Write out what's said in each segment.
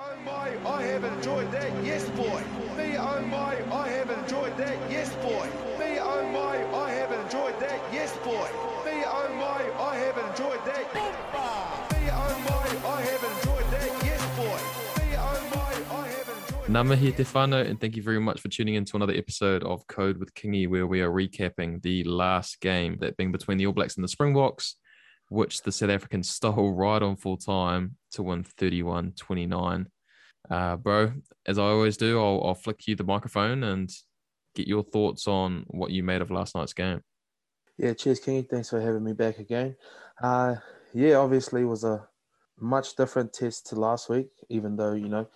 oh my, I have enjoyed that, yes boy. Me oh my, I have enjoyed that, yes boy. Me oh my, I have enjoyed that, yes boy. Me oh my, I have enjoyed that. Me oh my, I have enjoyed that, yes boy. Me oh my, I have enjoyed Namahi te whānau, and thank you very much for tuning in to another episode of Code with Kingy, where we are recapping the last game, that being between the All Blacks and the Springboks, which the South Africans stole right on full time to win 31 29. Uh, bro, as I always do, I'll, I'll flick you the microphone and get your thoughts on what you made of last night's game. Yeah, cheers, Kingy. Thanks for having me back again. Uh, yeah, obviously it was a much different test to last week, even though, you know,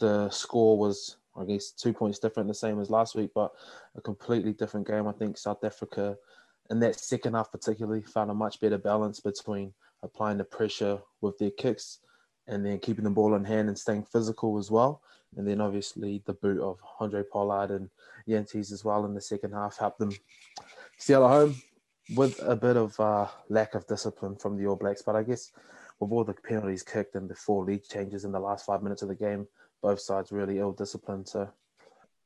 the score was, I guess, two points different, the same as last week, but a completely different game. I think South Africa, in that second half particularly, found a much better balance between applying the pressure with their kicks and then keeping the ball in hand and staying physical as well. And then obviously the boot of Andre Pollard and Jantjies as well in the second half helped them steal at home with a bit of uh, lack of discipline from the All Blacks. But I guess with all the penalties kicked and the four lead changes in the last five minutes of the game, both sides really ill disciplined. So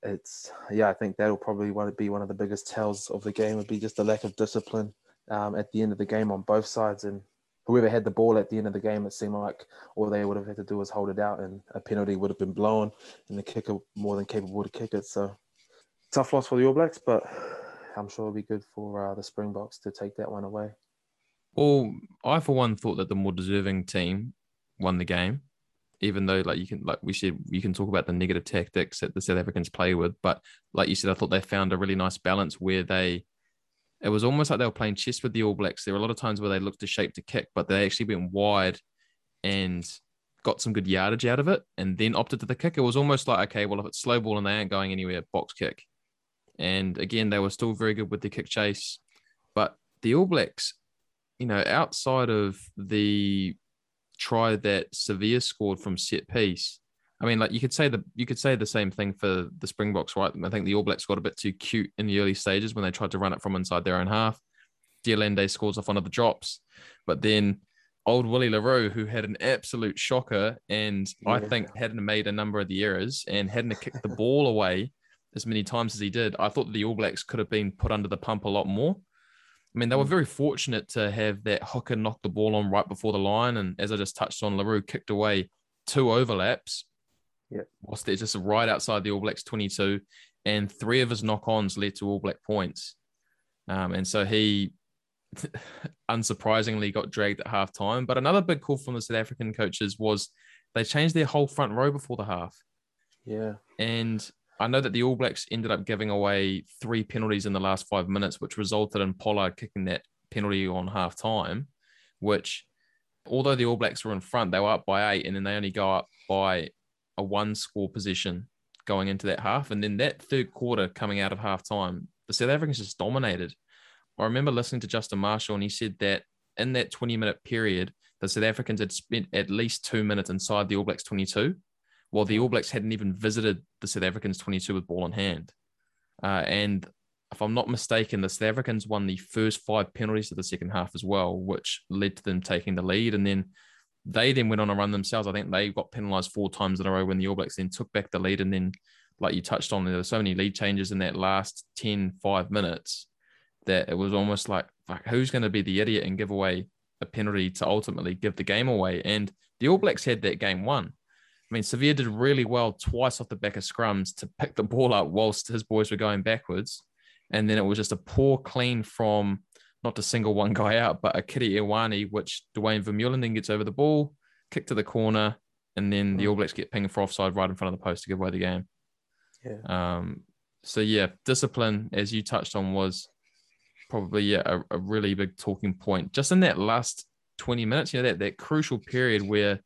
it's yeah, I think that'll probably be one of the biggest tells of the game would be just the lack of discipline um, at the end of the game on both sides. And whoever had the ball at the end of the game, it seemed like all they would have had to do was hold it out, and a penalty would have been blown, and the kicker more than capable to kick it. So tough loss for the All Blacks, but I'm sure it'll be good for uh, the Springboks to take that one away. Well, I for one thought that the more deserving team won the game, even though like you can like we said you can talk about the negative tactics that the South Africans play with, but like you said, I thought they found a really nice balance where they it was almost like they were playing chess with the All Blacks. There were a lot of times where they looked to shape to kick, but they actually went wide and got some good yardage out of it and then opted to the kick. It was almost like, okay, well, if it's slow ball and they aren't going anywhere, box kick. And again, they were still very good with the kick chase. But the All Blacks, you know, outside of the try that Savea scored from set piece, I mean, like you could say the you could say the same thing for the Springboks, right? I think the All Blacks got a bit too cute in the early stages when they tried to run it from inside their own half. de scores off one of the drops, but then old Willie le Roux, who had an absolute shocker, and yeah. I think hadn't made a number of the errors and hadn't kicked the ball away as many times as he did, I thought the All Blacks could have been put under the pump a lot more. I mean, they were mm. very fortunate to have that hooker knock the ball on right before the line, and as I just touched on, le Roux kicked away two overlaps yeah. Whilst they're just right outside the All Blacks 22, and three of his knock ons led to All Black points. Um, and so he unsurprisingly got dragged at half time. But another big call from the South African coaches was they changed their whole front row before the half. Yeah. And I know that the All Blacks ended up giving away three penalties in the last five minutes, which resulted in Pollard kicking that penalty on half time, which although the All Blacks were in front, they were up by eight, and then they only go up by a one score position going into that half. And then that third quarter coming out of half time, the South Africans just dominated. I remember listening to Justin Marshall, and he said that in that 20 minute period, the South Africans had spent at least two minutes inside the All Blacks 22, while the All Blacks hadn't even visited the South Africans 22 with ball in hand. Uh, and if I'm not mistaken, the South Africans won the first five penalties of the second half as well, which led to them taking the lead. And then they then went on a run themselves. I think they got penalised four times in a row when the All Blacks then took back the lead. And then, like you touched on, there were so many lead changes in that last 10, five minutes that it was almost like, fuck, who's going to be the idiot and give away a penalty to ultimately give the game away? And the All Blacks had that game won. I mean, Savea did really well twice off the back of scrums to pick the ball up whilst his boys were going backwards. And then it was just a poor clean from not to single one guy out, but a Akira Ioane, which Duane Vermeulen then gets over the ball, kick to the corner, and then the hmm. All Blacks get pinged for offside right in front of the post to give away the game. Yeah. Um, so yeah, discipline, as you touched on, was probably yeah, a, a really big talking point. Just in that last 20 minutes, you know, that, that crucial period where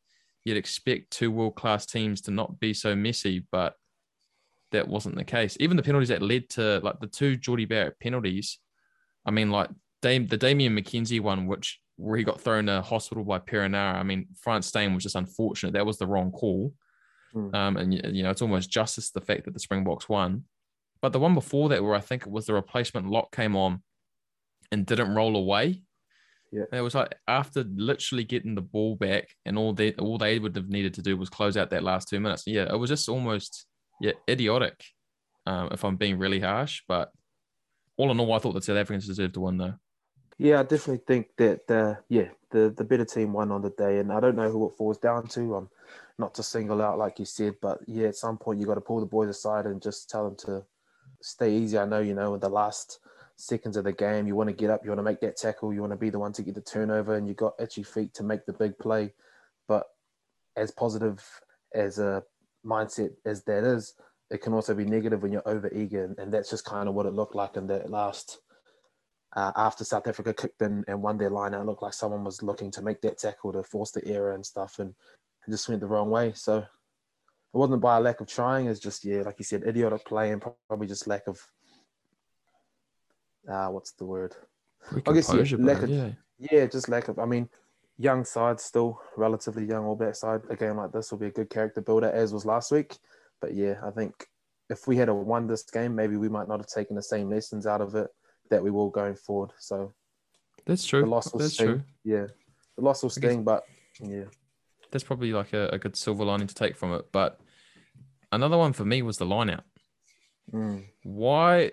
you'd expect two world class teams to not be so messy, but that wasn't the case. Even the penalties that led to like the two Jordie Barrett penalties. I mean, like Dame, the Damian McKenzie one, which where he got thrown to hospital by Perenara. I mean, Frans Steyn was just unfortunate. That was the wrong call. Mm. Um, and you know, it's almost justice the fact that the Springboks won. But the one before that, where I think it was the replacement lock came on and didn't roll away. Yeah. It was like after literally getting the ball back, and all they all they would have needed to do was close out that last two minutes. Yeah, it was just almost yeah idiotic, um, if I'm being really harsh. But all in all, I thought the South Africans deserved to win though. Yeah, I definitely think that uh, yeah, the the better team won on the day, and I don't know who it falls down to. I'm not to single out like you said, but yeah, at some point you got to pull the boys aside and just tell them to stay easy. I know you know in the last seconds of the game, you want to get up, you want to make that tackle, you want to be the one to get the turnover, and you got itchy feet to make the big play. But as positive as a mindset as that is, it can also be negative when you're over eager, and that's just kind of what it looked like in that last. Uh, after South Africa kicked in and won their line, it looked like someone was looking to make that tackle to force the error and stuff, and it just went the wrong way. So it wasn't by a lack of trying; it's just yeah, like you said, idiotic play and probably just lack of uh, what's the word? I guess yeah, lack of yeah. yeah, just lack of. I mean, young side still relatively young All Black side. A game like this will be a good character builder, as was last week. But yeah, I think if we had a won this game, maybe we might not have taken the same lessons out of it that we will going forward. So That's true. the loss will That's sting. true. Yeah, the loss will sting, but yeah, That's probably like a, a good silver lining to take from it. But another one for me was the line out. Mm. Why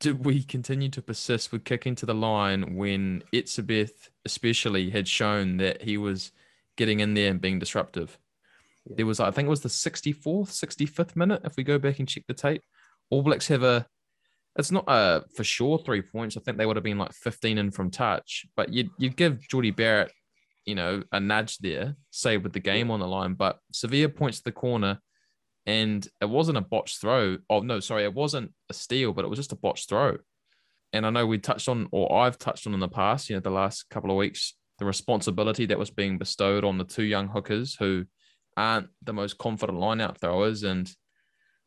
did we continue to persist with kicking to the line when Etzebeth especially had shown that he was getting in there and being disruptive? Yeah. There was, I think it was the 64th, 65th minute, if we go back and check the tape. All Blacks have a, it's not a for sure three points. I think they would have been like 15 in from touch, but you'd, you'd give Jordie Barrett, you know, a nudge there, say with the game on the line. But Savea points to the corner and it wasn't a botched throw. Oh no, sorry, it wasn't a steal, but it was just a botched throw. And I know we touched on, or I've touched on in the past, you know, the last couple of weeks, the responsibility that was being bestowed on the two young hookers who aren't the most confident line out throwers. And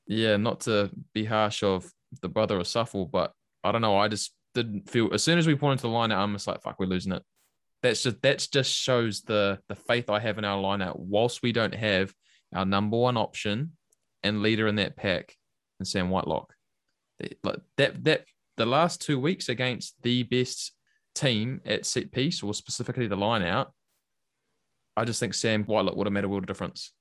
yeah, not to be harsh of the brother of Suffle, but I don't know. I just didn't feel as soon as we pointed to the line out, I'm just like, fuck, we're losing it. That's just that's just shows the the faith I have in our line out. Whilst we don't have our number one option and leader in that pack and Sam Whitelock. That that the last two weeks against the best team at set piece or specifically the line out, I just think Sam Whitelock would have made a world of difference.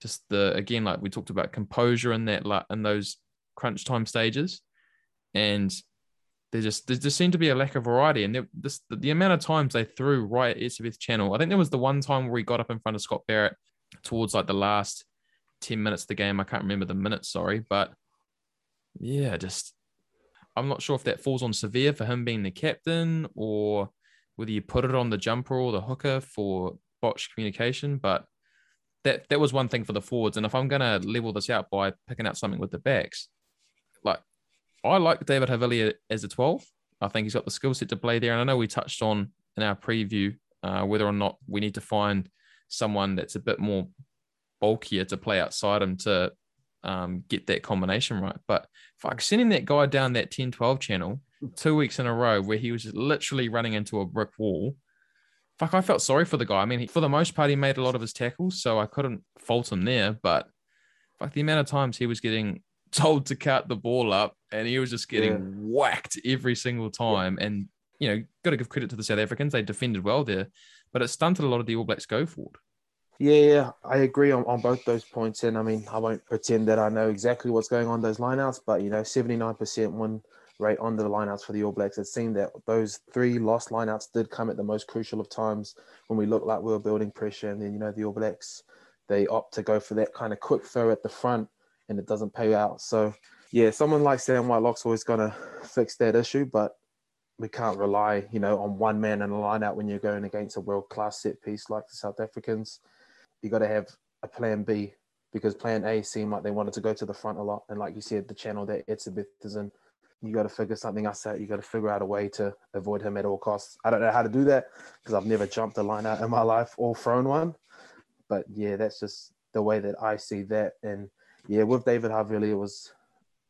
Just the again, like we talked about composure in that in those crunch time stages. And there just there just seemed to be a lack of variety. And there, this the, the amount of times they threw right at Etzebeth channel. I think there was the one time where he got up in front of Scott Barrett towards like the last 10 minutes of the game. I can't remember the minutes, sorry. But yeah, just I'm not sure if that falls on Savea for him being the captain or whether you put it on the jumper or the hooker for botched communication. But that that was one thing for the forwards. And if I'm gonna level this out by picking out something with the backs, like I like David Havili as a 12. I think he's got the skill set to play there. And I know we touched on in our preview uh, whether or not we need to find someone that's a bit more bulkier to play outside him to um, get that combination right. But fuck, sending that guy down that 10 12 channel two weeks in a row where he was literally running into a brick wall. Fuck, I felt sorry for the guy. I mean, he, for the most part, he made a lot of his tackles, so I couldn't fault him there. But fuck, the amount of times he was getting told to cut the ball up and he was just getting Yeah. whacked every single time. And, you know, got to give credit to the South Africans. They defended well there, but it stunted a lot of the All Blacks go forward. Yeah, yeah, I agree on, on both those points. And I mean, I won't pretend that I know exactly what's going on those lineouts, but you know, 79% win rate on the lineouts for the All Blacks. It seemed that those three lost lineouts did come at the most crucial of times when we looked like we were building pressure. And then, you know, the All Blacks, they opt to go for that kind of quick throw at the front and it doesn't pay out. So, yeah, someone like Sam Whitelock's always going to fix that issue, but we can't rely, you know, on one man in a lineout when you're going against a world class set piece like the South Africans you got to have a plan B because plan A seemed like they wanted to go to the front a lot. And like you said, the channel that Etzebeth is in, you got to figure something else out. You got to figure out a way to avoid him at all costs. I don't know how to do that because I've never jumped a line out in my life or thrown one. But yeah, that's just the way that I see that. And yeah, with David Havili, it was,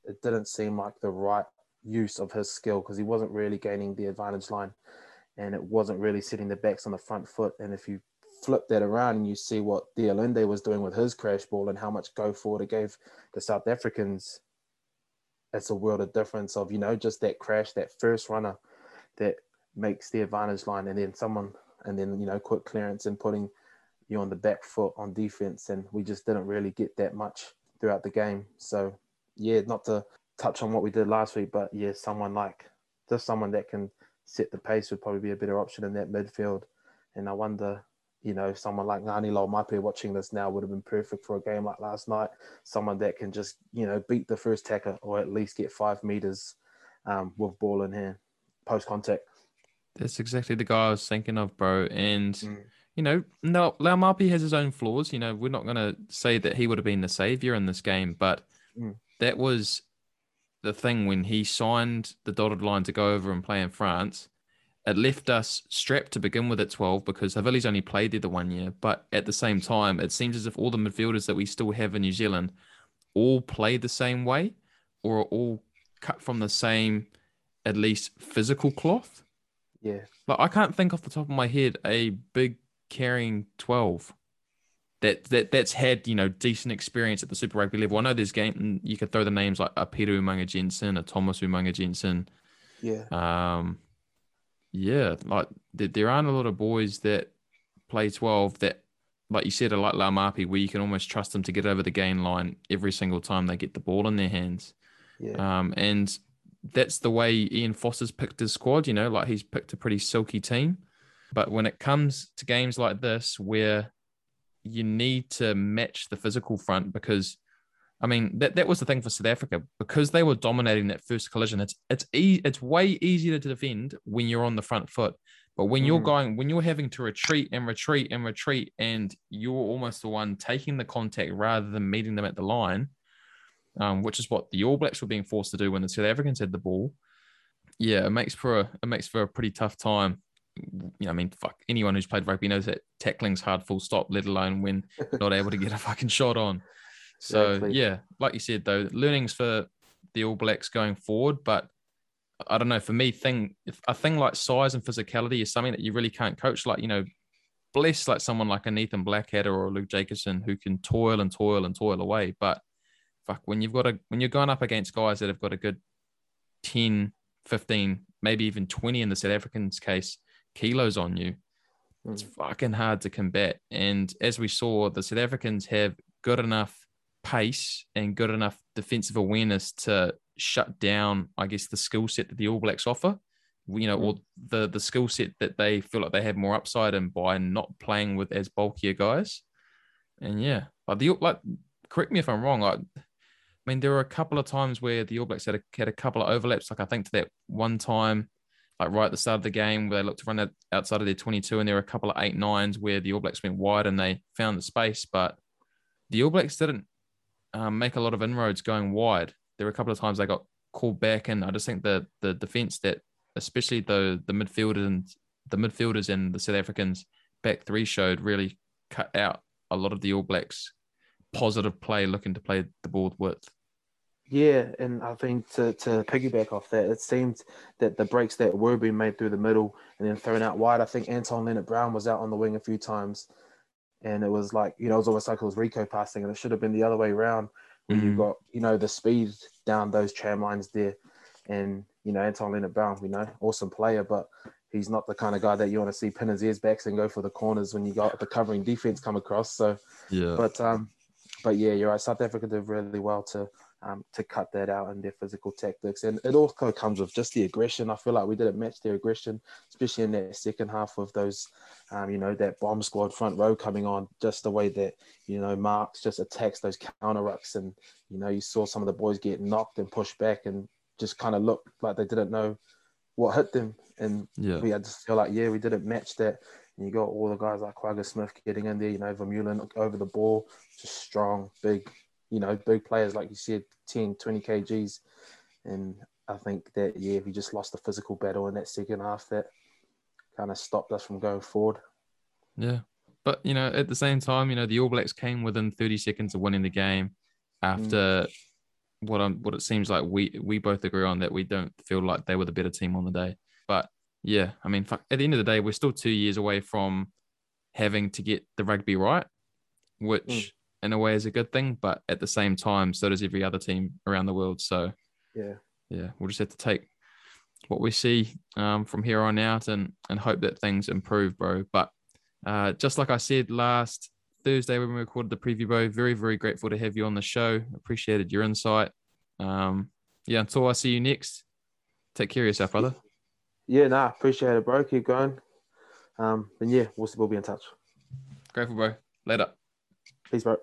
it didn't seem like the right use of his skill because he wasn't really gaining the advantage line and it wasn't really setting the backs on the front foot. And if you flip that around and you see what de Allende was doing with his crash ball and how much go forward it gave the South Africans, it's a world of difference of, you know, just that crash, that first runner that makes the advantage line, and then someone, and then you know, quick clearance and putting you on the back foot on defense, and we just didn't really get that much throughout the game. So yeah, not to touch on what we did last week, but yeah, someone like just someone that can set the pace would probably be a better option in that midfield. And I wonder, you know, someone like Ngani Laumape watching this now would have been perfect for a game like last night. Someone that can just, you know, beat the first tacker or at least get five meters um, with ball in hand post contact. That's exactly the guy I was thinking of, bro. And mm. You know, no, Laumape has his own flaws. You know, we're not going to say that he would have been the savior in this game, but mm. that was the thing when he signed the dotted line to go over and play in France. It left us strapped to begin with at 12 because Havili's only played there the one year. But at the same time, it seems as if all the midfielders that we still have in New Zealand all play the same way or are all cut from the same, at least physical cloth. Yeah. Like I can't think off the top of my head a big carrying 12 that that that's had you know decent experience at the Super Rugby level. I know there's game you could throw the names like a Peter Umaga Jacobsen, a Thomas Umaga Jacobsen. Yeah. Um, yeah, like there, there aren't a lot of boys that play twelve that, like you said, are like Laumape, where you can almost trust them to get over the gain line every single time they get the ball in their hands. Yeah. Um, and that's the way Ian Foster's picked his squad. You know, like he's picked a pretty silky team. But when it comes to games like this, where you need to match the physical front because I mean that, that was the thing for South Africa because they were dominating that first collision. It's it's e- it's way easier to defend when you're on the front foot, but when you're mm. going when you're having to retreat and retreat and retreat, and you're almost the one taking the contact rather than meeting them at the line, um, which is what the All Blacks were being forced to do when the South Africans had the ball. Yeah, it makes for a it makes for a pretty tough time you know, I mean, fuck, anyone who's played rugby knows that tackling's hard full stop, let alone when not able to get a fucking shot on. So exactly. yeah, like you said though, learnings for the All Blacks going forward, but I don't know. For me, thing a thing like size and physicality is something that you really can't coach. Like you know, bless like someone like a Nathan Blackadder or a Luke Jacobson who can toil and toil and toil away. But fuck, when you've got a when you're going up against guys that have got a good 10, 15, maybe even 20 in the South Africans case, kilos on you, it's fucking hard to combat. And as we saw, the South Africans have good enough pace and good enough defensive awareness to shut down, I guess, the skill set that the All Blacks offer. You know, mm. or the the skill set that they feel like they have more upside in by not playing with as bulkier guys. And yeah, like the like, correct me if I'm wrong. Like, I mean, there were a couple of times where the All Blacks had a, had a couple of overlaps. Like I think to that one time like right at the start of the game where they looked to run outside of their 22 and there were a couple of eight nines where the All Blacks went wide and they found the space, but the All Blacks didn't um, make a lot of inroads going wide. There were a couple of times they got called back, and I just think the the defense that, especially the the midfielders and the midfielders and the South Africans back three showed really cut out a lot of the All Blacks positive play looking to play the ball with width. Yeah, and I think to, to piggyback off that, it seemed that the breaks that were being made through the middle and then thrown out wide, I think Anton Lienert Brown was out on the wing a few times. And it was like, you know, it was almost like it was Rico passing, and it should have been the other way around when mm-hmm. you got, you know, the speed down those tram lines there. And, you know, Anton Lienert Brown, you know, awesome player, but he's not the kind of guy that you want to see pin his ears back and go for the corners when you got the covering defense come across. So, yeah. But, um, but yeah, you're right. South Africa did really well to um, to cut that out in their physical tactics. And it also comes with just the aggression. I feel like we didn't match their aggression, especially in that second half of those, um, you know, that bomb squad front row coming on, just the way that, you know, Marx just attacks those counter rucks. And, you know, you saw some of the boys get knocked and pushed back and just kind of looked like they didn't know what hit them. And yeah. we I just feel like, yeah, we didn't match that. And you got all the guys like Kwagga Smith getting in there, you know, Vermeulen over the ball, just strong, big, you know, big players, like you said, 10, 20 kgs. And I think that, yeah, we just lost the physical battle in that second half that kind of stopped us from going forward. Yeah. But, you know, at the same time, you know, the All Blacks came within 30 seconds of winning the game after mm. what I'm, what it seems like we, we both agree on that we don't feel like they were the better team on the day. But yeah, I mean, fuck, at the end of the day, we're still two years away from having to get the rugby right, which mm in a way is a good thing, but at the same time, so does every other team around the world. So yeah, yeah, we'll just have to take what we see um, from here on out, and and hope that things improve, bro. But uh, just like I said last Thursday when we recorded the preview, bro, very very grateful to have you on the show. Appreciated your insight. Um, yeah, until I see you next, take care of yourself, brother. Yeah, nah, appreciate it, bro. Keep going. Um, and yeah, we'll, we'll be in touch. Grateful, bro. Later. Peace, bro.